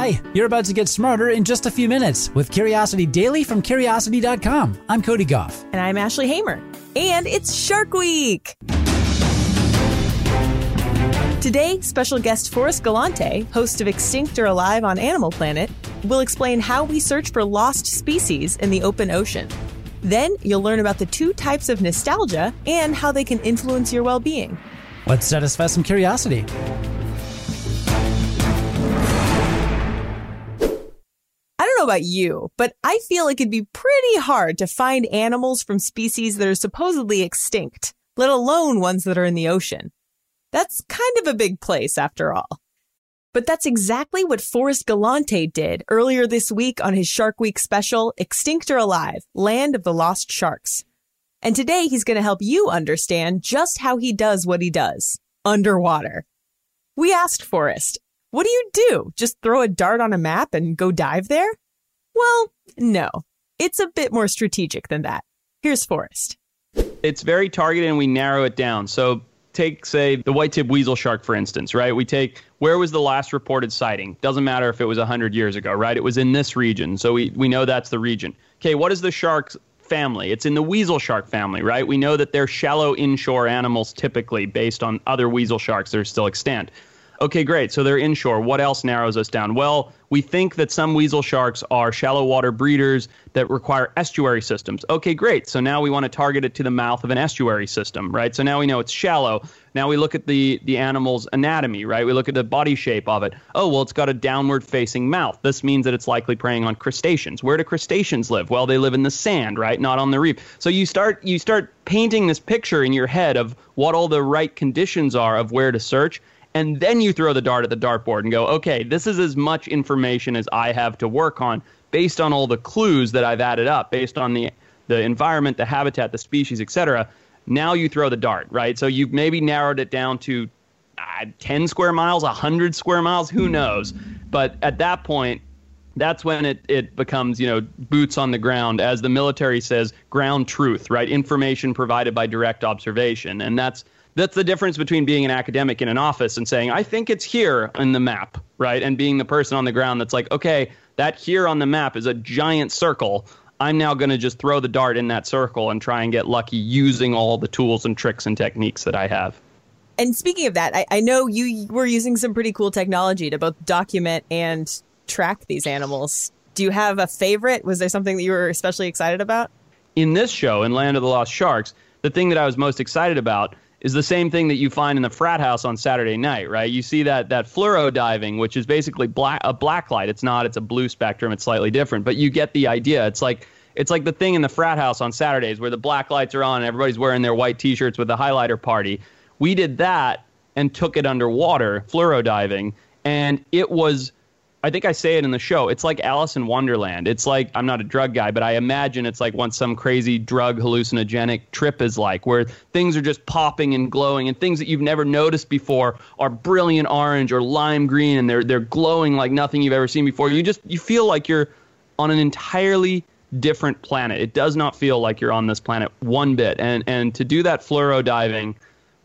Hi, you're about to get smarter in just a few minutes with Curiosity Daily from Curiosity.com. I'm Cody Goff. And I'm Ashley Hamer. And it's Shark Week! Today, special guest Forrest Galante, host of Extinct or Alive on Animal Planet, will explain how we search for lost species in the open ocean. Then, you'll learn about the two types of nostalgia and how they can influence your well being. Let's satisfy some curiosity. About you, but I feel it could be pretty hard to find animals from species that are supposedly extinct, let alone ones that are in the ocean. That's kind of a big place after all. But that's exactly what Forrest Galante did earlier this week on his Shark Week special, Extinct or Alive, Land of the Lost Sharks. And today he's going to help you understand just how he does what he does underwater. We asked Forrest, what do you do? Just throw a dart on a map and go dive there? Well, no. It's a bit more strategic than that. Here's Forrest. It's very targeted and we narrow it down. So take, say, the white tip weasel shark, for instance, right? We take where was the last reported sighting? Doesn't matter if it was 100 years ago, right? It was in this region. So we, we know that's the region. Okay, what is the shark's family? It's in the weasel shark family, right? We know that they're shallow inshore animals typically based on other weasel sharks that are still extant. Okay, great. So they're inshore. What else narrows us down? Well, we think that some weasel sharks are shallow water breeders that require estuary systems. Okay, great. So now we want to target it to the mouth of an estuary system, right? So now we know it's shallow. Now we look at the the animal's anatomy, right? We look at the body shape of it. Oh, well, it's got a downward facing mouth. This means that it's likely preying on crustaceans. Where do crustaceans live? Well, they live in the sand, right? Not on the reef. So you start you start painting this picture in your head of what all the right conditions are of where to search and then you throw the dart at the dartboard and go, okay, this is as much information as I have to work on based on all the clues that I've added up, based on the the environment, the habitat, the species, etc. Now you throw the dart, right? So you've maybe narrowed it down to uh, 10 square miles, 100 square miles, who knows? But at that point, that's when it, it becomes, you know, boots on the ground, as the military says, ground truth, right? Information provided by direct observation. And that's that's the difference between being an academic in an office and saying, I think it's here in the map, right? And being the person on the ground that's like, okay, that here on the map is a giant circle. I'm now going to just throw the dart in that circle and try and get lucky using all the tools and tricks and techniques that I have. And speaking of that, I, I know you were using some pretty cool technology to both document and track these animals. Do you have a favorite? Was there something that you were especially excited about? In this show, in Land of the Lost Sharks, the thing that I was most excited about is the same thing that you find in the frat house on Saturday night, right? You see that that fluoro diving, which is basically black a black light. It's not. It's a blue spectrum. It's slightly different, but you get the idea. It's like it's like the thing in the frat house on Saturdays where the black lights are on and everybody's wearing their white T-shirts with the highlighter party. We did that and took it underwater, fluoro diving, and it was I think I say it in the show. It's like Alice in Wonderland. It's like I'm not a drug guy, but I imagine it's like what some crazy drug hallucinogenic trip is like, where things are just popping and glowing, and things that you've never noticed before are brilliant orange or lime green, and they're they're glowing like nothing you've ever seen before. You just you feel like you're on an entirely different planet. It does not feel like you're on this planet one bit. And and to do that fluoro diving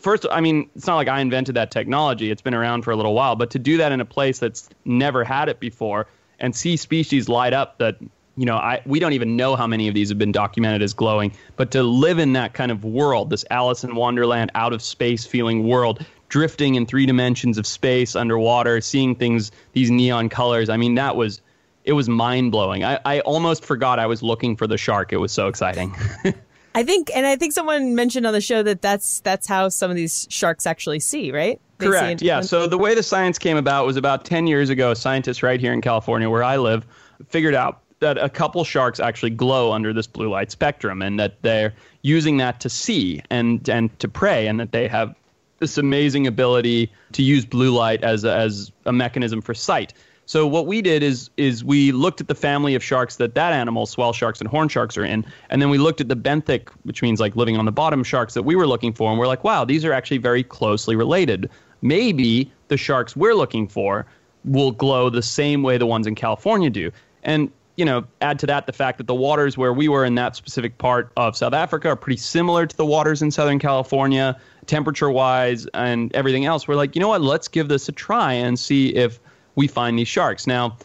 first, I mean, it's not like I invented that technology. It's been around for a little while, but to do that in a place that's never had it before and see species light up that you know, I we don't even know how many of these have been documented as glowing, but to live in that kind of world, this Alice in Wonderland out of space feeling world, drifting in three dimensions of space underwater, seeing things these neon colors. I mean, that was it was mind blowing. I, I almost forgot I was looking for the shark. It was so exciting. I think, and I think someone mentioned on the show that that's that's how some of these sharks actually see, right? They Correct. See yeah. So the way the science came about was about ten years ago. Scientists right here in California, where I live, figured out that a couple sharks actually glow under this blue light spectrum, and that they're using that to see and and to prey, and that they have this amazing ability to use blue light as a, as a mechanism for sight. So what we did is is we looked at the family of sharks that that animal, swell sharks and horn sharks, are in, and then we looked at the benthic, which means like living on the bottom sharks that we were looking for, and we're like, wow, these are actually very closely related. Maybe the sharks we're looking for will glow the same way the ones in California do. And you know, add to that the fact that the waters where we were in that specific part of South Africa are pretty similar to the waters in Southern California, temperature wise and everything else. We're like, you know what? Let's give this a try and see if we find these sharks. Now,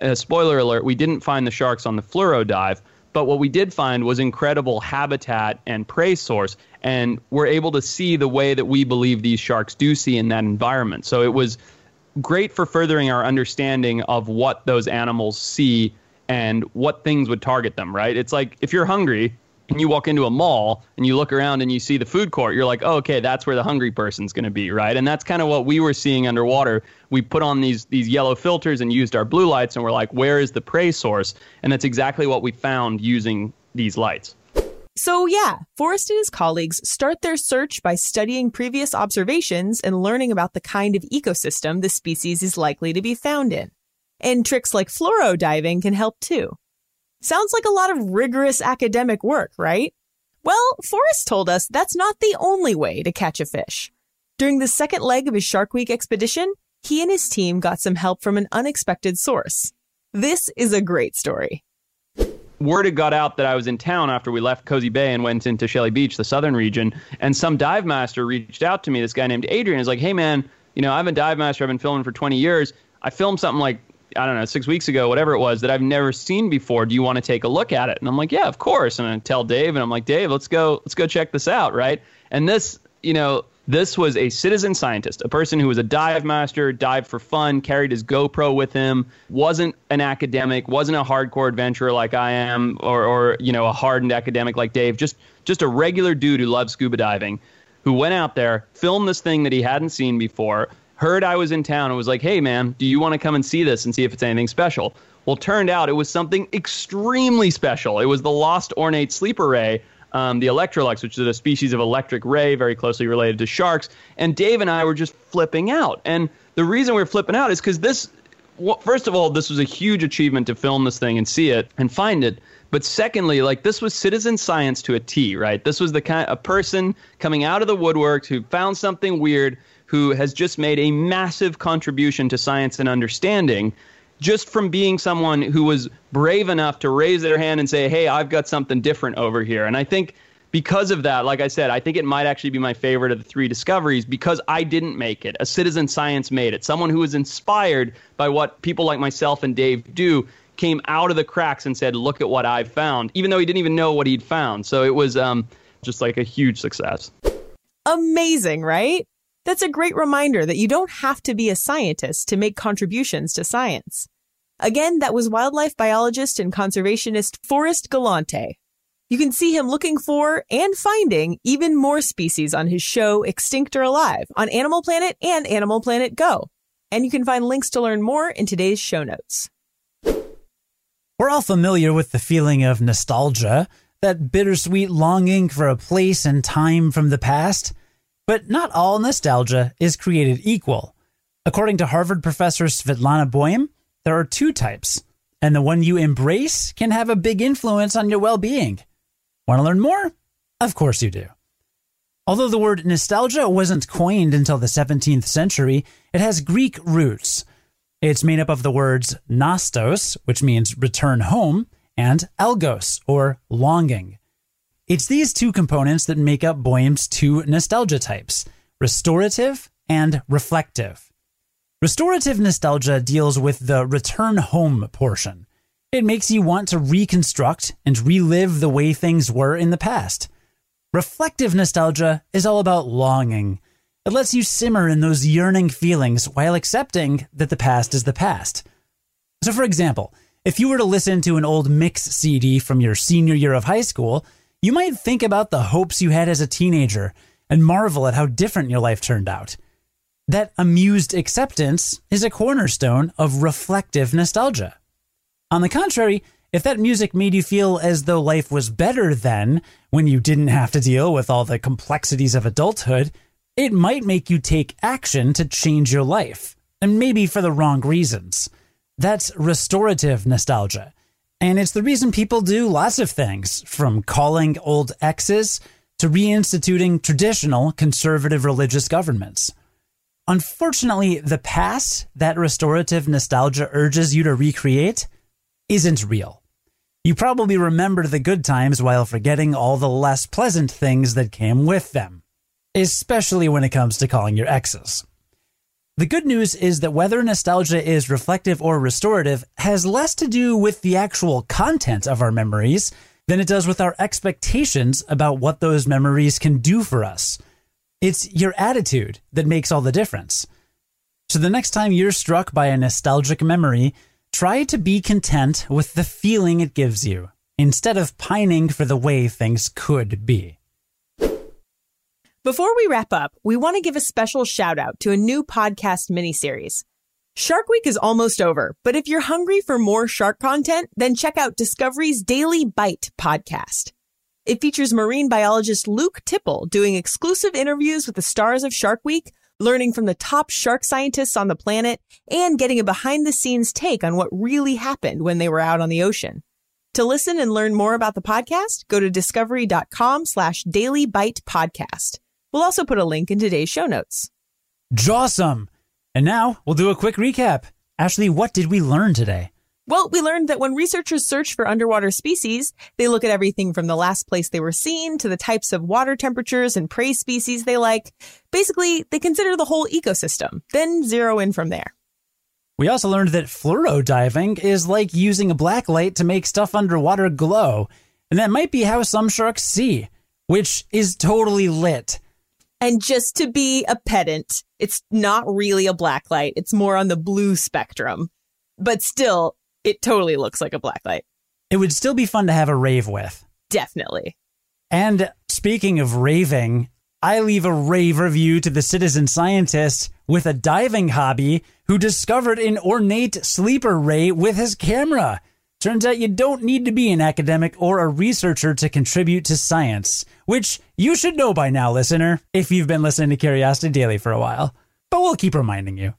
uh, spoiler alert, we didn't find the sharks on the fluoro dive, but what we did find was incredible habitat and prey source, and we're able to see the way that we believe these sharks do see in that environment. So it was great for furthering our understanding of what those animals see and what things would target them, right? It's like if you're hungry, and you walk into a mall and you look around and you see the food court, you're like, oh, okay, that's where the hungry person's going to be, right? And that's kind of what we were seeing underwater. We put on these these yellow filters and used our blue lights, and we're like, where is the prey source? And that's exactly what we found using these lights. So, yeah, Forrest and his colleagues start their search by studying previous observations and learning about the kind of ecosystem the species is likely to be found in. And tricks like fluoro diving can help too. Sounds like a lot of rigorous academic work, right? Well, Forrest told us that's not the only way to catch a fish. During the second leg of his Shark Week expedition, he and his team got some help from an unexpected source. This is a great story. Word had got out that I was in town after we left Cozy Bay and went into Shelly Beach, the southern region, and some dive master reached out to me. This guy named Adrian is like, "Hey man, you know I've been dive master. I've been filming for 20 years. I filmed something like I don't know, six weeks ago, whatever it was, that I've never seen before. Do you want to take a look at it? And I'm like, yeah, of course. And I tell Dave, and I'm like, Dave, let's go, let's go check this out, right? And this, you know, this was a citizen scientist, a person who was a dive master, dived for fun, carried his GoPro with him, wasn't an academic, wasn't a hardcore adventurer like I am, or, or you know, a hardened academic like Dave. Just, just a regular dude who loves scuba diving, who went out there, filmed this thing that he hadn't seen before, heard I was in town and was like, hey, man, do you want to come and see this and see if it's anything special? Well, turned out it was something extremely special. It was the lost ornate sleeper ray, um, the Electrolux, which is a species of electric ray very closely related to sharks. And Dave and I were just flipping out. And the reason we were flipping out is because this, well, first of all, this was a huge achievement to film this thing and see it and find it. But secondly, like this was citizen science to a T, right? This was the kind a person coming out of the woodworks who found something weird who has just made a massive contribution to science and understanding just from being someone who was brave enough to raise their hand and say, hey, I've got something different over here. And I think because of that, like I said, I think it might actually be my favorite of the three discoveries because I didn't make it. A citizen science made it. Someone who was inspired by what people like myself and Dave do came out of the cracks and said, look at what I've found, even though he didn't even know what he'd found. So it was um, just like a huge success. Amazing, right? That's a great reminder that you don't have to be a scientist to make contributions to science. Again, that was wildlife biologist and conservationist Forrest Galante. You can see him looking for and finding even more species on his show Extinct or Alive on Animal Planet and Animal Planet Go. And you can find links to learn more in today's show notes. We're all familiar with the feeling of nostalgia, that bittersweet longing for a place and time from the past. But not all nostalgia is created equal. According to Harvard professor Svetlana Boym, there are two types, and the one you embrace can have a big influence on your well being. Want to learn more? Of course you do. Although the word nostalgia wasn't coined until the 17th century, it has Greek roots. It's made up of the words nostos, which means return home, and algos, or longing. It's these two components that make up Boym's two nostalgia types restorative and reflective. Restorative nostalgia deals with the return home portion. It makes you want to reconstruct and relive the way things were in the past. Reflective nostalgia is all about longing. It lets you simmer in those yearning feelings while accepting that the past is the past. So, for example, if you were to listen to an old mix CD from your senior year of high school, you might think about the hopes you had as a teenager and marvel at how different your life turned out. That amused acceptance is a cornerstone of reflective nostalgia. On the contrary, if that music made you feel as though life was better then, when you didn't have to deal with all the complexities of adulthood, it might make you take action to change your life, and maybe for the wrong reasons. That's restorative nostalgia. And it's the reason people do lots of things, from calling old exes to reinstituting traditional conservative religious governments. Unfortunately, the past that restorative nostalgia urges you to recreate isn't real. You probably remember the good times while forgetting all the less pleasant things that came with them, especially when it comes to calling your exes. The good news is that whether nostalgia is reflective or restorative has less to do with the actual content of our memories than it does with our expectations about what those memories can do for us. It's your attitude that makes all the difference. So the next time you're struck by a nostalgic memory, try to be content with the feeling it gives you instead of pining for the way things could be. Before we wrap up, we want to give a special shout out to a new podcast miniseries. Shark Week is almost over, but if you're hungry for more shark content, then check out Discovery's Daily Bite podcast. It features marine biologist Luke Tipple doing exclusive interviews with the stars of Shark Week, learning from the top shark scientists on the planet, and getting a behind the scenes take on what really happened when they were out on the ocean. To listen and learn more about the podcast, go to discovery.com slash daily bite podcast. We'll also put a link in today's show notes. Jawsome! And now we'll do a quick recap. Ashley, what did we learn today? Well, we learned that when researchers search for underwater species, they look at everything from the last place they were seen to the types of water temperatures and prey species they like. Basically, they consider the whole ecosystem, then zero in from there. We also learned that fluoro diving is like using a black light to make stuff underwater glow. And that might be how some sharks see, which is totally lit. And just to be a pedant, it's not really a black light. It's more on the blue spectrum. But still, it totally looks like a black light. It would still be fun to have a rave with. Definitely. And speaking of raving, I leave a rave review to the citizen scientist with a diving hobby who discovered an ornate sleeper ray with his camera. Turns out you don't need to be an academic or a researcher to contribute to science, which you should know by now, listener, if you've been listening to Curiosity Daily for a while. But we'll keep reminding you.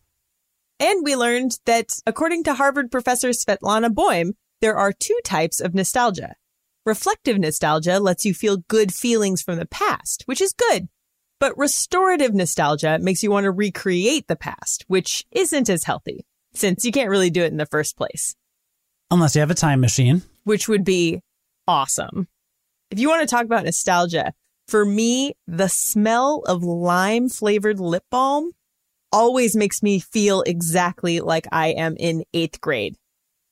And we learned that, according to Harvard professor Svetlana Boym, there are two types of nostalgia. Reflective nostalgia lets you feel good feelings from the past, which is good. But restorative nostalgia makes you want to recreate the past, which isn't as healthy, since you can't really do it in the first place. Unless you have a time machine. which would be awesome. If you want to talk about nostalgia, for me, the smell of lime flavored lip balm always makes me feel exactly like I am in eighth grade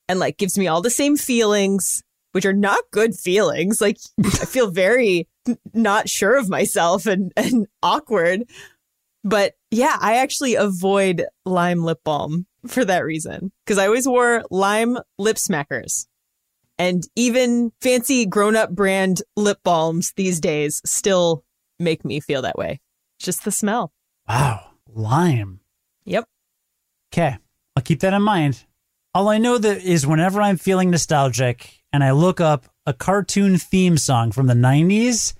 and like gives me all the same feelings, which are not good feelings. Like I feel very not sure of myself and, and awkward. But yeah, I actually avoid lime lip balm for that reason because I always wore lime lip smackers. And even fancy grown up brand lip balms these days still make me feel that way. Just the smell. Wow, lime. Yep. Okay, I'll keep that in mind. All I know that is whenever I'm feeling nostalgic and I look up a cartoon theme song from the 90s,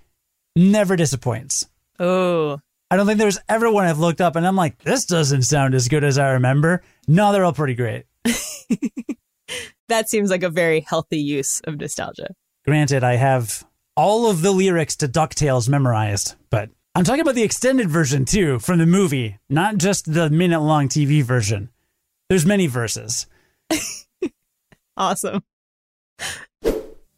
never disappoints. Oh, I don't think there's ever one I've looked up and I'm like, this doesn't sound as good as I remember. No, they're all pretty great. that seems like a very healthy use of nostalgia. Granted, I have all of the lyrics to DuckTales memorized, but I'm talking about the extended version too from the movie, not just the minute long TV version. There's many verses. Awesome.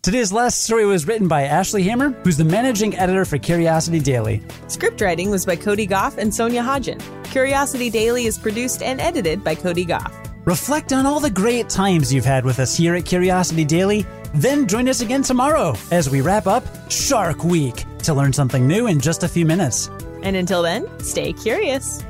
Today's last story was written by Ashley Hamer, who's the managing editor for Curiosity Daily. Script writing was by Cody Goff and Sonia Hodgen. Curiosity Daily is produced and edited by Cody Goff. Reflect on all the great times you've had with us here at Curiosity Daily, then join us again tomorrow as we wrap up Shark Week to learn something new in just a few minutes. And until then, stay curious.